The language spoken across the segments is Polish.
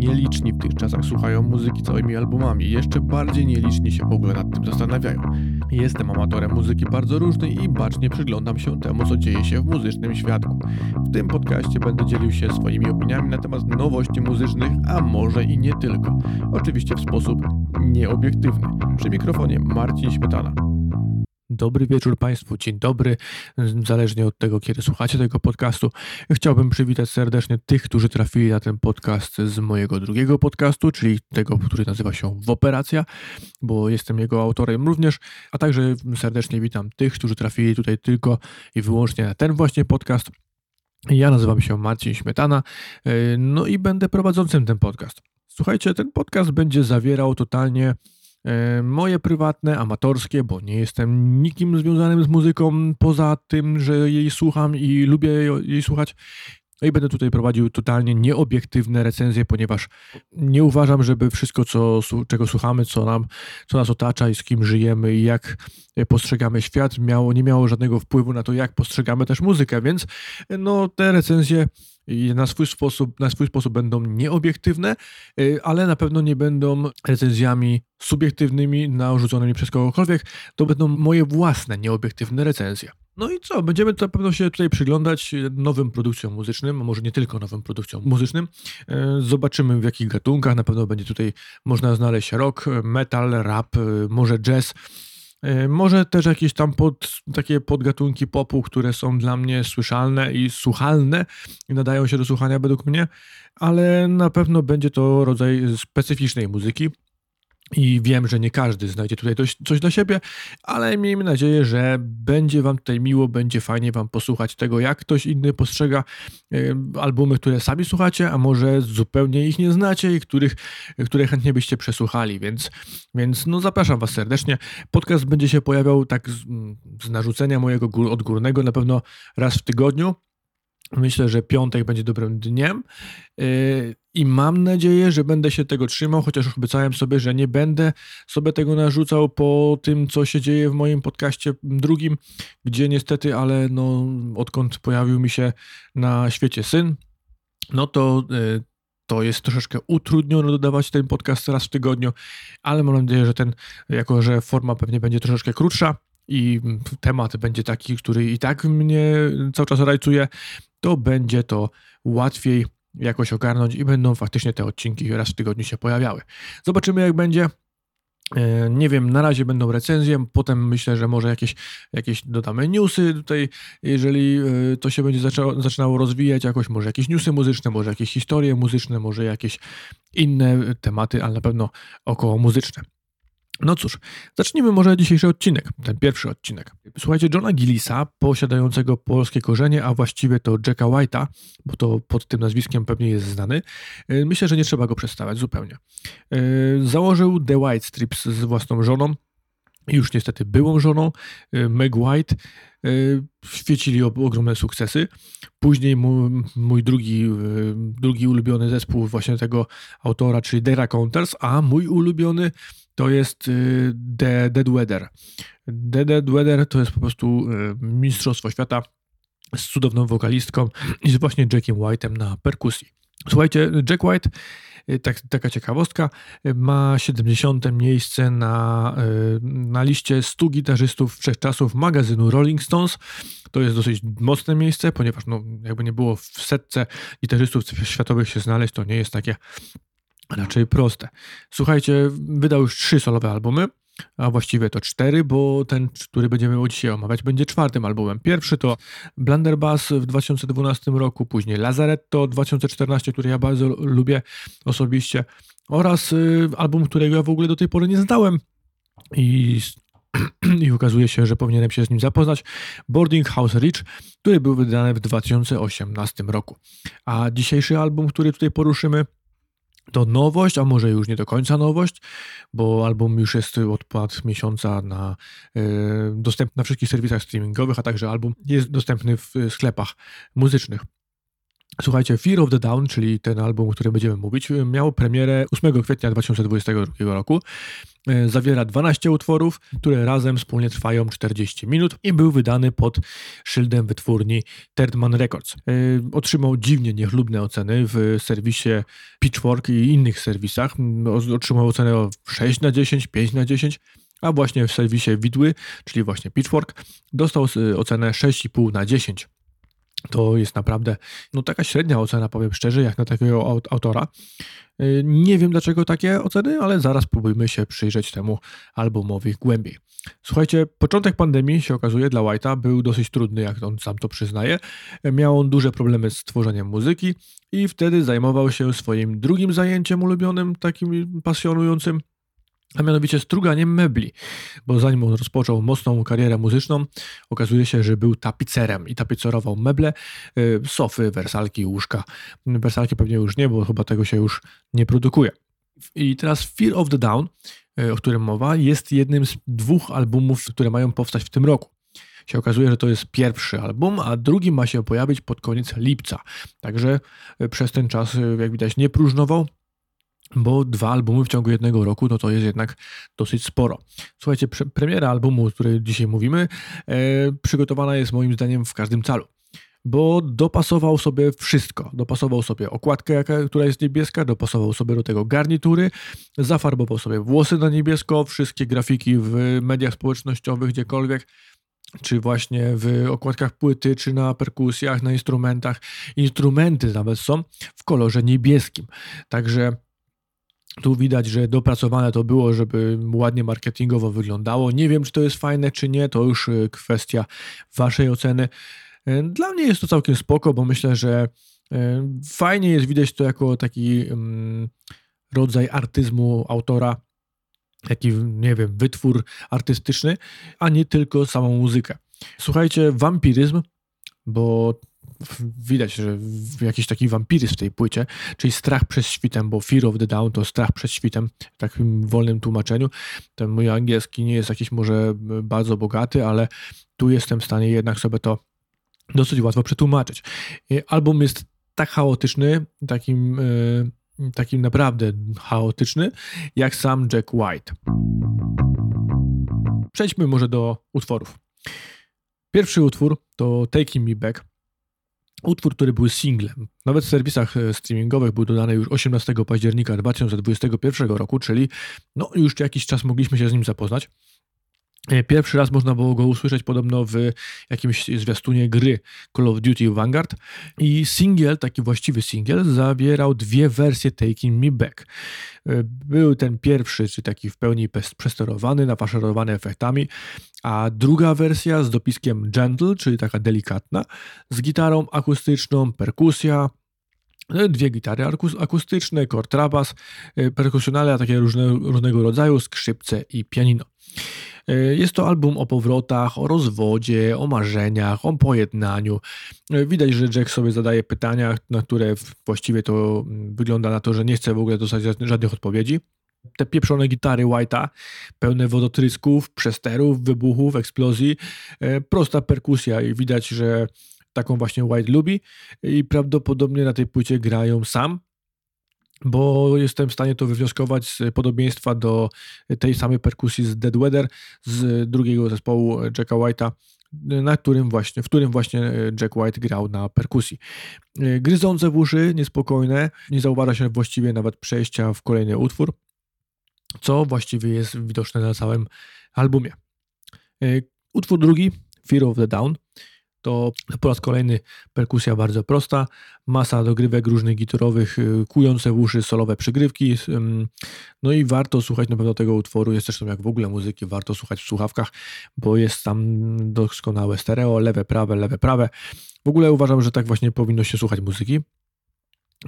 nieliczni w tych czasach słuchają muzyki całymi albumami, jeszcze bardziej nieliczni się w ogóle nad tym zastanawiają. Jestem amatorem muzyki bardzo różnej i bacznie przyglądam się temu, co dzieje się w muzycznym świadku. W tym podcaście będę dzielił się swoimi opiniami na temat nowości muzycznych, a może i nie tylko. Oczywiście w sposób nieobiektywny. Przy mikrofonie Marcin Śmietana. Dobry wieczór Państwu, dzień dobry, zależnie od tego, kiedy słuchacie tego podcastu. Chciałbym przywitać serdecznie tych, którzy trafili na ten podcast z mojego drugiego podcastu, czyli tego, który nazywa się Woperacja, bo jestem jego autorem również, a także serdecznie witam tych, którzy trafili tutaj tylko i wyłącznie na ten właśnie podcast. Ja nazywam się Marcin Śmietana, no i będę prowadzącym ten podcast. Słuchajcie, ten podcast będzie zawierał totalnie E, moje prywatne, amatorskie, bo nie jestem nikim związanym z muzyką poza tym, że jej słucham i lubię jej słuchać. No i będę tutaj prowadził totalnie nieobiektywne recenzje, ponieważ nie uważam, żeby wszystko, co, czego słuchamy, co, nam, co nas otacza i z kim żyjemy i jak postrzegamy świat, miało, nie miało żadnego wpływu na to, jak postrzegamy też muzykę, więc no, te recenzje na swój sposób, na swój sposób będą nieobiektywne, y, ale na pewno nie będą recenzjami subiektywnymi, narzuconymi przez kogokolwiek. To będą moje własne nieobiektywne recenzje. No i co? Będziemy na pewno się tutaj przyglądać nowym produkcjom muzycznym, a może nie tylko nowym produkcjom muzycznym. Y, zobaczymy w jakich gatunkach. Na pewno będzie tutaj można znaleźć rock, metal, rap, y, może jazz. E, może też jakieś tam pod, takie podgatunki popu, które są dla mnie słyszalne i słuchalne i nadają się do słuchania według mnie, ale na pewno będzie to rodzaj specyficznej muzyki. I wiem, że nie każdy znajdzie tutaj coś, dla siebie, ale miejmy nadzieję, że będzie Wam tutaj miło, będzie fajnie Wam posłuchać tego, jak ktoś inny postrzega albumy, które sami słuchacie, a może zupełnie ich nie znacie i których, które chętnie byście przesłuchali, więc, więc no zapraszam Was serdecznie. Podcast będzie się pojawiał tak z, z narzucenia mojego odgórnego na pewno raz w tygodniu. Myślę, że piątek będzie dobrym dniem yy, i mam nadzieję, że będę się tego trzymał, chociaż obiecałem sobie, że nie będę sobie tego narzucał po tym, co się dzieje w moim podcaście drugim, gdzie niestety, ale no, odkąd pojawił mi się na świecie syn, no to yy, to jest troszeczkę utrudnione dodawać ten podcast raz w tygodniu, ale mam nadzieję, że ten, jako że forma pewnie będzie troszeczkę krótsza, i temat będzie taki, który i tak mnie cały czas rajcuje, to będzie to łatwiej jakoś ogarnąć i będą faktycznie te odcinki raz w tygodniu się pojawiały. Zobaczymy jak będzie. E, nie wiem, na razie będą recenzje, potem myślę, że może jakieś, jakieś dodamy newsy tutaj, jeżeli e, to się będzie zaczęło, zaczynało rozwijać, jakoś może jakieś newsy muzyczne, może jakieś historie muzyczne, może jakieś inne tematy, ale na pewno około muzyczne. No cóż, zacznijmy może dzisiejszy odcinek, ten pierwszy odcinek. Słuchajcie, Johna Gillisa, posiadającego polskie korzenie, a właściwie to Jacka White'a, bo to pod tym nazwiskiem pewnie jest znany, y, myślę, że nie trzeba go przedstawiać zupełnie. Y, założył The White Strips z własną żoną, już niestety byłą żoną, y, Meg White, świecili ogromne sukcesy. Później mój, mój, drugi, drugi ulubiony zespół właśnie tego autora, czyli The Raconteurs, a mój ulubiony to jest The Dead Weather. The Dead Weather to jest po prostu mistrzostwo świata z cudowną wokalistką i z właśnie Jackiem White'em na perkusji. Słuchajcie, Jack White, y, tak, taka ciekawostka, ma 70. miejsce na, na liście 100 gitarzystów wszechczasów magazynu Rolling Stones. To jest dosyć mocne miejsce, ponieważ no, jakby nie było w setce gitarzystów światowych się znaleźć, to nie jest takie raczej proste. Słuchajcie, wydał już trzy solowe albumy, a właściwie to cztery, bo ten, który będziemy dzisiaj omawiać, będzie czwartym albumem. Pierwszy to Blunderbuss w 2012 roku, później Lazaretto 2014, który ja bardzo lubię osobiście, oraz y, album, którego ja w ogóle do tej pory nie znałem i i okazuje się, że powinienem się z nim zapoznać. Boarding House Rich, który był wydany w 2018 roku. A dzisiejszy album, który tutaj poruszymy, to nowość, a może już nie do końca nowość, bo album już jest od ponad miesiąca na, y, dostępny na wszystkich serwisach streamingowych, a także album jest dostępny w sklepach muzycznych. Słuchajcie, Fear of the Down, czyli ten album, o którym będziemy mówić, miał premierę 8 kwietnia 2022 roku. E, zawiera 12 utworów, które razem wspólnie trwają 40 minut i był wydany pod szyldem wytwórni Thirdman Records. E, otrzymał dziwnie niechlubne oceny w serwisie Pitchfork i innych serwisach. Otrzymał ocenę 6 na 10, 5 na 10 a właśnie w serwisie Widły, czyli właśnie Pitchfork, dostał e, ocenę 6,5 na 10 to jest naprawdę no, taka średnia ocena, powiem szczerze, jak na takiego autora. Y, nie wiem dlaczego takie oceny, ale zaraz spróbujmy się przyjrzeć temu albumowi głębiej. Słuchajcie, początek pandemii się okazuje dla White'a był dosyć trudny, jak on sam to przyznaje. Miał on duże problemy z tworzeniem muzyki i wtedy zajmował się swoim drugim zajęciem ulubionym, takim pasjonującym, a mianowicie struganiem mebli, bo zanim on rozpoczął mocną karierę muzyczną, okazuje się, że był tapicerem i tapicerował meble, y, sofy, wersalki, łóżka. Wersalki pewnie już nie, bo chyba tego się już nie produkuje. I teraz Fear of the Down, y, o którym mowa, jest jednym z dwóch albumów, które mają powstać w tym roku się okazuje, że to jest pierwszy album, a drugi ma się pojawić pod koniec lipca. Także y, przez ten czas, jak widać, nie próżnował, bo dwa albumy w ciągu jednego roku, no to jest jednak dosyć sporo. Słuchajcie, pre premiera albumu, o której dzisiaj mówimy, e, przygotowana jest moim zdaniem w każdym calu. Bo dopasował sobie wszystko. Dopasował sobie okładkę, jaka, która jest niebieska, dopasował sobie do tego garnitury, zafarbował sobie włosy na niebiesko, wszystkie grafiki w mediach społecznościowych, gdziekolwiek czy właśnie w okładkach płyty, czy na perkusjach, na instrumentach. Instrumenty nawet są w kolorze niebieskim. Także tu widać, że dopracowane to było, żeby ładnie marketingowo wyglądało. Nie wiem, czy to jest fajne, czy nie, to już y, kwestia Waszej oceny. Y, dla mnie jest to całkiem spoko, bo myślę, że y, fajnie jest widać to jako taki mm, rodzaj artyzmu autora, taki, nie wiem, wytwór artystyczny, a nie tylko samą muzykę. Słuchajcie, wampiryzm, bo widać, że jakiś taki wampiryzm w tej płycie, czyli strach przed świtem, bo Fear of the Down to strach przed świtem w takim wolnym tłumaczeniu. Ten mój angielski nie jest jakiś może bardzo bogaty, ale tu jestem w stanie jednak sobie to dosyć łatwo przetłumaczyć. Album jest tak chaotyczny, takim, e, takim naprawdę chaotyczny, jak sam Jack White. Przejdźmy może do utworów. Pierwszy utwór to Taking Me Back. Utwór, który był singlem, nawet w serwisach e, streamingowych był dodany już 18 października 2021 roku, czyli no już jakiś czas mogliśmy się z nim zapoznać. E, pierwszy raz można było go usłyszeć podobno w jakimś zwiastunie gry Call of Duty Vanguard i singiel, taki właściwy singiel, zawierał dwie wersje Taking Me Back. E, był ten pierwszy, czy taki w pełni przesterowany, nafaszerowany efektami, a druga wersja z dopiskiem gentle, czyli taka delikatna, z gitarą akustyczną, perkusja, e, dwie gitary akustyczne, kontrabas, perkusjonale, takie różne, różnego rodzaju, skrzypce i pianino. E, jest to album o powrotach, o rozwodzie, o marzeniach, o pojednaniu. E, widać, że Jack sobie zadaje pytania, na które właściwie to mm, wygląda na to, że nie chce w ogóle dostać żadnych odpowiedzi. Te pieprzone gitary White'a, pełne wodotrysków, przesterów, wybuchów, eksplozji, e, prosta perkusja i widać, że taką właśnie White lubi i prawdopodobnie na tej płycie grają sam, bo jestem w stanie to wywnioskować z podobieństwa do tej samej perkusji z Dead Weather z drugiego zespołu Jacka White'a, na którym właśnie, w którym właśnie Jack White grał na perkusji. Gryzące w uszy, niespokojne, nie zauważa się właściwie nawet przejścia w kolejny utwór, co właściwie jest widoczne na całym albumie. Utwór drugi, Fear of the Down, to po raz kolejny perkusja bardzo prosta, masa dogrywek różnych gitarowych, y, kujące w uszy solowe przygrywki. No i warto słuchać na pewno tego utworu, jest zresztą jak w ogóle muzyki, warto słuchać w słuchawkach, bo jest tam doskonałe stereo, lewe, prawe, lewe, prawe. W ogóle uważam, że tak właśnie powinno się słuchać muzyki.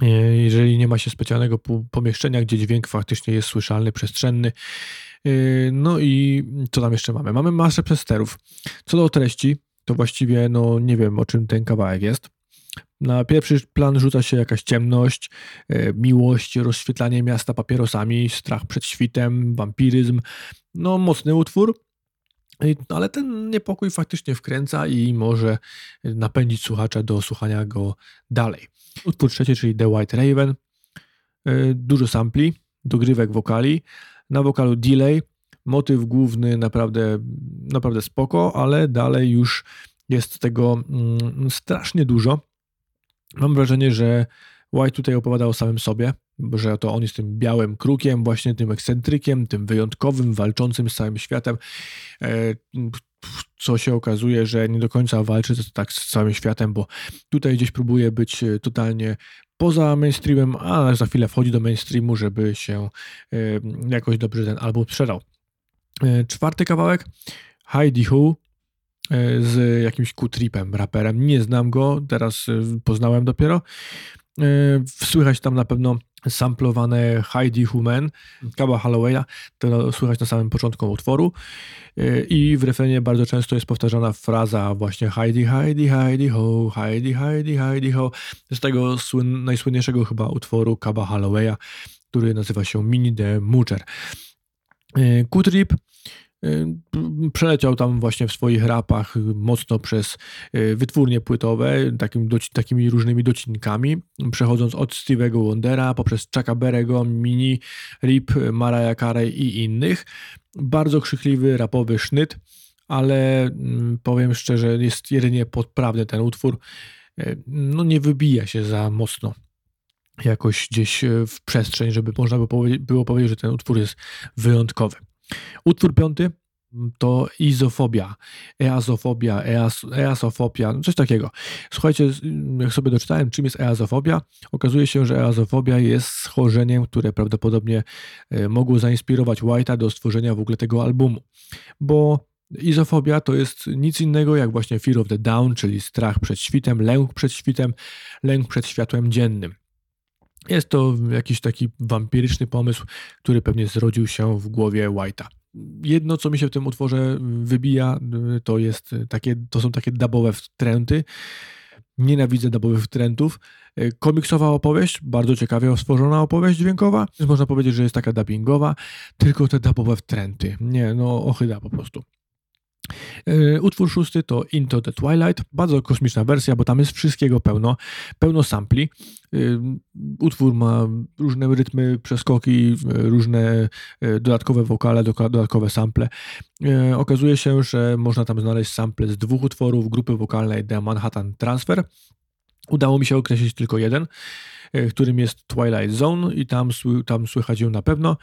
Y, jeżeli nie ma się specjalnego pomieszczenia, gdzie dźwięk faktycznie jest słyszalny, przestrzenny. Y, no i co tam jeszcze mamy? Mamy masę przesterów. Co do treści, to właściwie no nie wiem o czym ten kawałek jest. Na pierwszy plan rzuca się jakaś ciemność, e, miłość, rozświetlanie miasta papierosami, strach przed świtem, wampiryzm. No, mocny utwór. No, ale ten niepokój faktycznie wkręca i może napędzić słuchacza do słuchania go dalej. Utwór trzeci, czyli The White Raven. Dużo sampli, dogrywek wokali. Na wokalu delay. Motyw główny naprawdę, naprawdę spoko, ale dalej już jest tego mm, strasznie dużo. Mam wrażenie, że White tutaj opowiada o samym sobie, że to on jest tym białym krukiem, właśnie tym ekscentrykiem, tym wyjątkowym, walczącym z całym światem, e, co się okazuje, że nie do końca walczy tak z całym światem, bo tutaj gdzieś próbuje być e, totalnie poza mainstreamem, a za chwilę wchodzi do mainstreamu, żeby się e, jakoś dobrze ten album sprzedał. Czwarty kawałek, Heidi Who, z jakimś Q-Tripem, raperem. Nie znam go, teraz poznałem dopiero. Słychać tam na pewno samplowane Heidi Human, Kaba Hollowaya, to słychać na samym początku utworu i w refrenie bardzo często jest powtarzana fraza właśnie Heidi, Heidi, Heidi ho, Heidi, Heidi, Heidi ho, z tego słyn, najsłynniejszego chyba utworu Kaba Hollowaya, który nazywa się Mini The Moocher. Kutrip Y, przeleciał tam właśnie w swoich rapach mocno przez y, wytwórnie płytowe, takim, takimi różnymi docinkami, przechodząc od Stevie'ego Wondera poprzez Chucka Berego, Mini, Rip, Mariah Carey i innych. Bardzo krzykliwy, rapowy sznyt, ale mm, powiem szczerze, jest jedynie podprawny ten utwór. No nie wybija się za mocno jakoś gdzieś w przestrzeń, żeby można było powiedzieć, że ten utwór jest wyjątkowy. Utwór piąty to izofobia, eazofobia, eas, easofobia, no coś takiego. Słuchajcie, jak sobie doczytałem, czym jest eazofobia, okazuje się, że eazofobia jest schorzeniem, które prawdopodobnie e, mogło zainspirować White'a do stworzenia w ogóle tego albumu, bo Izofobia to jest nic innego jak właśnie fear of the down, czyli strach przed świtem, lęk przed świtem, lęk przed światłem dziennym. Jest to jakiś taki wampiryczny pomysł, który pewnie zrodził się w głowie White'a. Jedno, co mi się w tym utworze wybija, to, jest takie, to są takie dubowe wtręty. Nienawidzę dubowych wtrętów. Komiksowa opowieść, bardzo ciekawie stworzona opowieść dźwiękowa. Można powiedzieć, że jest taka dubbingowa, tylko te dubowe wtręty. Nie, no ochyda po prostu. E, utwór szósty to Into the Twilight, bardzo kosmiczna wersja, bo tam jest wszystkiego pełno, pełno sampli. E, utwór ma różne rytmy, przeskoki, różne e, dodatkowe wokale, dodatkowe sample. Okazuje się, że można tam znaleźć sample z dwóch utworów grupy wokalnej The Manhattan Transfer. Udało mi się określić tylko jeden, którym jest Twilight Zone i tam, tam słychać ją na pewno.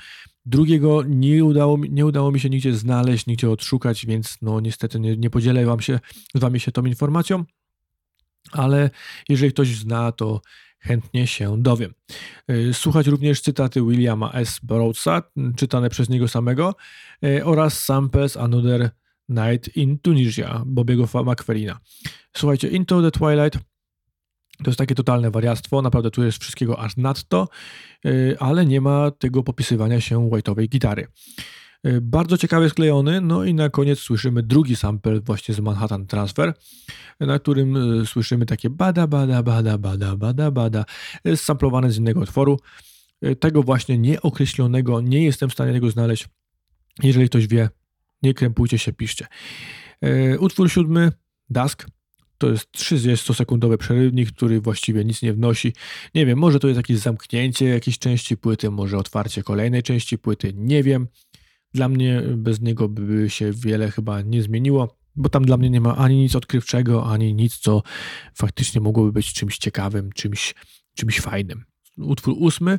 Drugiego nie udało, nie udało mi się nigdzie znaleźć, nigdzie odszukać, więc no niestety nie, nie podzielę wam się, z wami się tą informacją, ale jeżeli ktoś zna, to chętnie się dowiem. Y, słuchać również cytaty Williama S. Broadsa, czytane przez niego samego, y, oraz Samples Another Night in Tunisia, Bobiego McFerrina. Słuchajcie, Into the Twilight to jest takie totalne wariactwo, naprawdę tu jest wszystkiego aż nadto, y, ale nie ma tego popisywania się white'owej gitary. Y, bardzo ciekawie sklejony, no i na koniec słyszymy drugi sample właśnie z Manhattan Transfer, na którym y, słyszymy takie bada, bada, bada, bada, bada, bada, samplowane z innego utworu. Tego właśnie nieokreślonego, nie jestem w stanie tego znaleźć. Jeżeli ktoś wie, nie krępujcie się, piszcie. Utwór siódmy, Dusk, to jest 30-sekundowy przerywnik, który właściwie nic nie wnosi. Nie wiem, może to jest jakieś zamknięcie jakiejś części płyty, może otwarcie kolejnej części płyty, nie wiem. Dla mnie bez niego by się wiele chyba nie zmieniło, bo tam dla mnie nie ma ani nic odkrywczego, ani nic, co faktycznie mogłoby być czymś ciekawym, czymś, czymś fajnym. Utwór ósmy,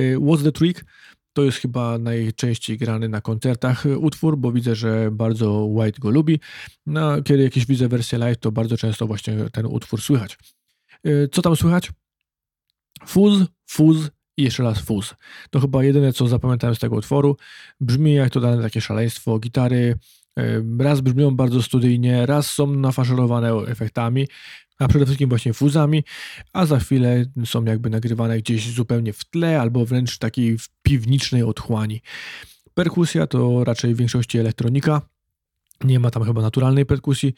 y, What's the Trick? To jest chyba najczęściej grany na koncertach utwór, bo widzę, że bardzo White go lubi. No, kiedy jakieś widzę wersję live, to bardzo często właśnie ten utwór słychać. Y, co tam słychać? Fuzz, fuzz i jeszcze raz fuzz. To chyba jedyne, co zapamiętałem z tego utworu. Brzmi jak to dane takie szaleństwo. Gitary y, raz brzmią bardzo studyjnie, raz są nafaszerowane efektami, a przede wszystkim właśnie fuzami, a za chwilę są jakby nagrywane gdzieś zupełnie w tle albo wręcz takiej piwnicznej otchłani. Perkusja to raczej w większości elektronika. Nie ma tam chyba naturalnej perkusji.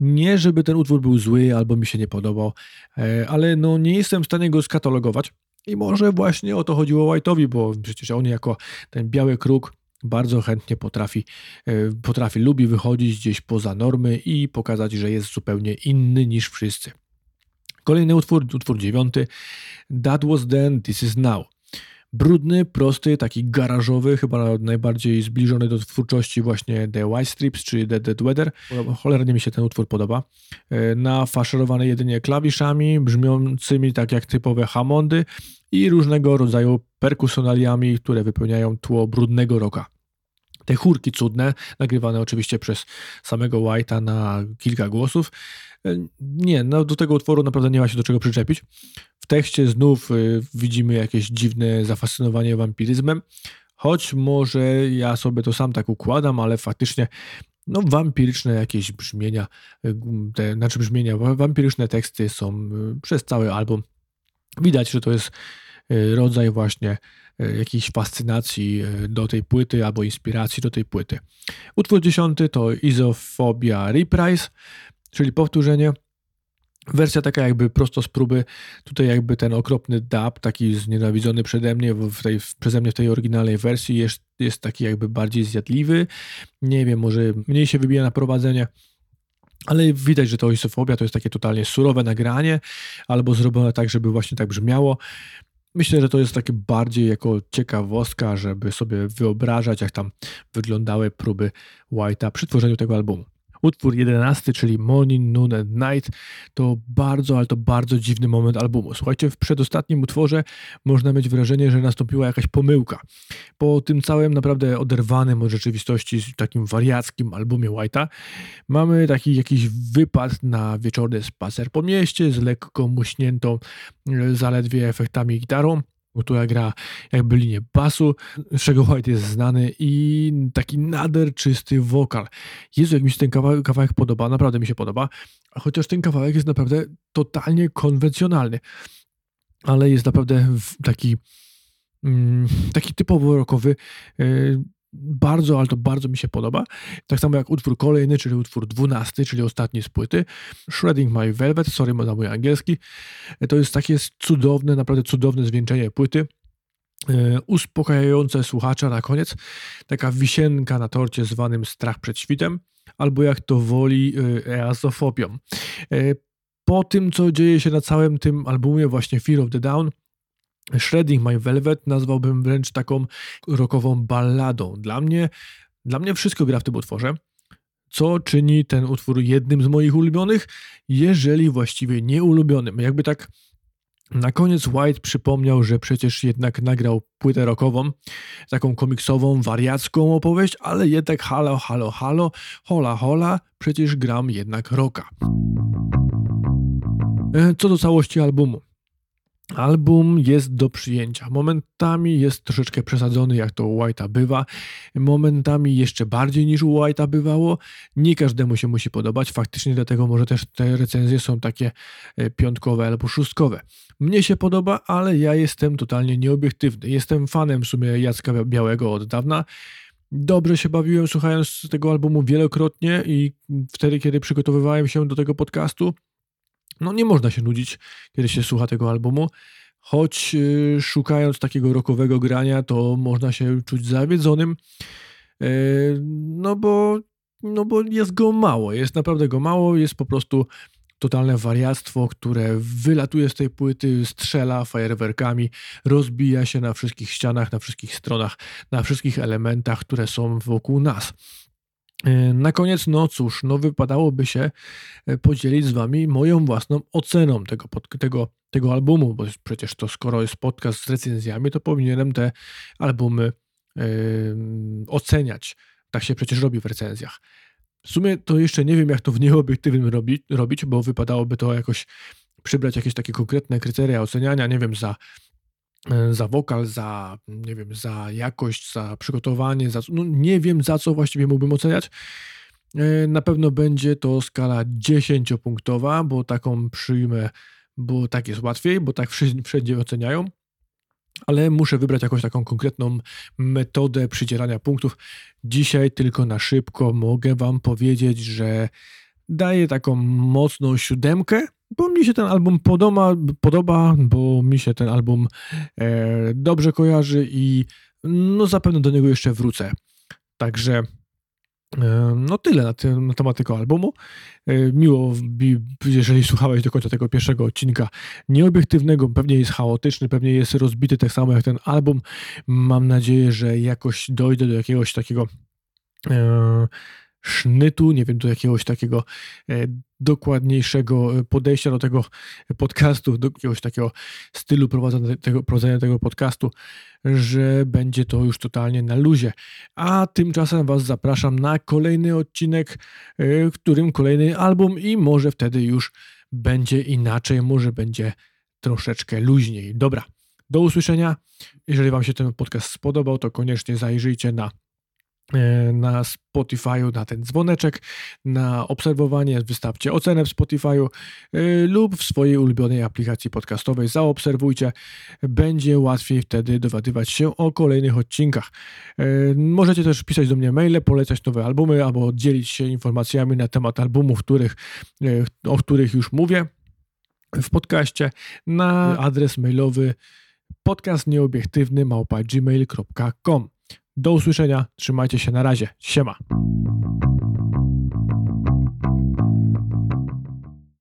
Nie, żeby ten utwór był zły albo mi się nie podobał, e, ale no nie jestem w stanie go skatalogować. I może właśnie o to chodziło White'owi, bo przecież on jako ten biały kruk bardzo chętnie potrafi, e, potrafi, lubi wychodzić gdzieś poza normy i pokazać, że jest zupełnie inny niż wszyscy. Kolejny utwór, utwór dziewiąty. That was then, this is now. Brudny, prosty, taki garażowy, chyba najbardziej zbliżony do twórczości właśnie The White Strips czy The Dead Weather. Cholernie mi się ten utwór podoba. E, nafaszerowany jedynie klawiszami, brzmiącymi tak jak typowe Hammondy i różnego rodzaju perkusjonaliami, które wypełniają tło brudnego rocka. Te chórki cudne, nagrywane oczywiście przez samego White'a na kilka głosów. E, nie, no do tego utworu naprawdę nie ma się do czego przyczepić. W tekście znów y, widzimy jakieś dziwne zafascynowanie wampiryzmem, choć może ja sobie to sam tak układam, ale faktycznie no wampiryczne jakieś brzmienia, y, te, znaczy brzmienia, wampiryczne teksty są przez cały album. Widać, że to jest rodzaj właśnie jakiejś fascynacji do tej płyty albo inspiracji do tej płyty. Utwór dziesiąty to Izofobia Reprise, czyli powtórzenie. Wersja taka jakby prosto z próby, tutaj jakby ten okropny dub, taki znienawidzony przede mnie, w tej, przeze mnie w tej oryginalnej wersji jest, jest taki jakby bardziej zjadliwy, nie wiem, może mniej się wybija na prowadzenie, ale widać, że to isofobia to jest takie totalnie surowe nagranie, albo zrobione tak, żeby właśnie tak brzmiało. Myślę, że to jest takie bardziej jako ciekawostka, żeby sobie wyobrażać, jak tam wyglądały próby White'a przy tworzeniu tego albumu. Utwór 11, czyli Morning, Noon and Night, to bardzo, ale to bardzo dziwny moment albumu. Słuchajcie, w przedostatnim utworze można mieć wrażenie, że nastąpiła jakaś pomyłka. Po tym całym naprawdę oderwanym od rzeczywistości, takim wariackim albumie White'a, mamy taki jakiś wypad na wieczorny spacer po mieście z lekko muśniętą e, zaledwie efektami gitarą która gra jakby linię basu, z czego White jest znany i taki nader czysty wokal. Jezu, jak mi się ten kawałek, kawałek podoba, naprawdę mi się podoba, chociaż ten kawałek jest naprawdę totalnie konwencjonalny, ale jest naprawdę taki mm, taki typowo rockowy, yy, bardzo, ale to bardzo mi się podoba. Tak samo jak utwór kolejny, czyli utwór dwunasty, czyli ostatni z płyty. Shredding My Velvet, sorry za mój angielski. To jest takie cudowne, naprawdę cudowne zwieńczenie płyty. E, uspokajające słuchacza na koniec. Taka wisienka na torcie zwanym strach przed świtem, albo jak to woli e, easofobią. E, po tym, co dzieje się na całym tym albumie, właśnie Fear of the Down, Shredding My Velvet nazwałbym wręcz taką rockową balladą. Dla mnie, dla mnie wszystko gra w tym utworze, co czyni ten utwór jednym z moich ulubionych, jeżeli właściwie nie ulubionym. Jakby tak na koniec White przypomniał, że przecież jednak nagrał płytę rockową, taką komiksową, wariacką opowieść, ale jednak halo, halo, halo, hola, hola, przecież gram jednak rocka. E, co do całości albumu. Album jest do przyjęcia. Momentami jest troszeczkę przesadzony, jak to u White'a bywa. Momentami jeszcze bardziej niż u White'a bywało. Nie każdemu się musi podobać. Faktycznie dlatego może też te recenzje są takie e, piątkowe albo szóstkowe. Mnie się podoba, ale ja jestem totalnie nieobiektywny. Jestem fanem w sumie Jacka Białego od dawna. Dobrze się bawiłem słuchając tego albumu wielokrotnie i wtedy, kiedy przygotowywałem się do tego podcastu, no nie można się nudzić, kiedy się słucha tego albumu, choć yy, szukając takiego rockowego grania, to można się czuć zawiedzonym, yy, no bo, no bo jest go mało, jest naprawdę go mało, jest po prostu totalne wariactwo, które wylatuje z tej płyty, strzela fajerwerkami, rozbija się na wszystkich ścianach, na wszystkich stronach, na wszystkich elementach, które są wokół nas. E, na koniec, no cóż, no wypadałoby się e, podzielić z Wami moją własną oceną tego, tego, tego albumu, bo przecież to skoro jest podcast z recenzjami, to powinienem te albumy yy, oceniać. Tak się przecież robi w recenzjach. W sumie to jeszcze nie wiem, jak to w nieobiektywnym robi, robić, bo wypadałoby to jakoś przybrać jakieś takie konkretne kryteria oceniania, nie wiem, za za wokal, za, nie wiem, za jakość, za przygotowanie, za, no nie wiem za co właściwie mógłbym oceniać. E, na pewno będzie to skala 10-punktowa, bo taką przyjmę, bo tak jest łatwiej, bo tak wszędzie oceniają. Ale muszę wybrać jakąś taką konkretną metodę przydzielania punktów. Dzisiaj tylko na szybko mogę Wam powiedzieć, że daję taką mocną siódemkę, bo mi się ten album podoba, podoba bo mi się ten album e, dobrze kojarzy i no zapewne do niego jeszcze wrócę. Także no tyle na, tym, na temat tego albumu. Miło, jeżeli słuchałeś do końca tego pierwszego odcinka nieobiektywnego, pewnie jest chaotyczny, pewnie jest rozbity tak samo jak ten album. Mam nadzieję, że jakoś dojdę do jakiegoś takiego sznytu, nie wiem, do jakiegoś takiego e, dokładniejszego e, podejścia do tego podcastu, do jakiegoś takiego stylu prowadzenia tego, prowadzenia tego podcastu, że będzie to już totalnie na luzie. A tymczasem Was zapraszam na kolejny odcinek, e, którym kolejny album i może wtedy już będzie inaczej, może będzie troszeczkę luźniej. Dobra, do usłyszenia. Jeżeli Wam się ten podcast spodobał, to koniecznie zajrzyjcie na na Spotify'u, na ten dzwoneczek, na obserwowanie, wystawcie ocenę w Spotify'u e, lub w swojej ulubionej aplikacji podcastowej. Zaobserwujcie, będzie łatwiej wtedy dowiadywać się o kolejnych odcinkach. E, możecie też pisać do mnie maile, polecać nowe albumy albo dzielić się informacjami na temat albumów, których, o których już mówię w podcaście na adres mailowy podcastnieobiektywny małpa gmail.com. Do usłyszenia, trzymajcie się na razie. Siema.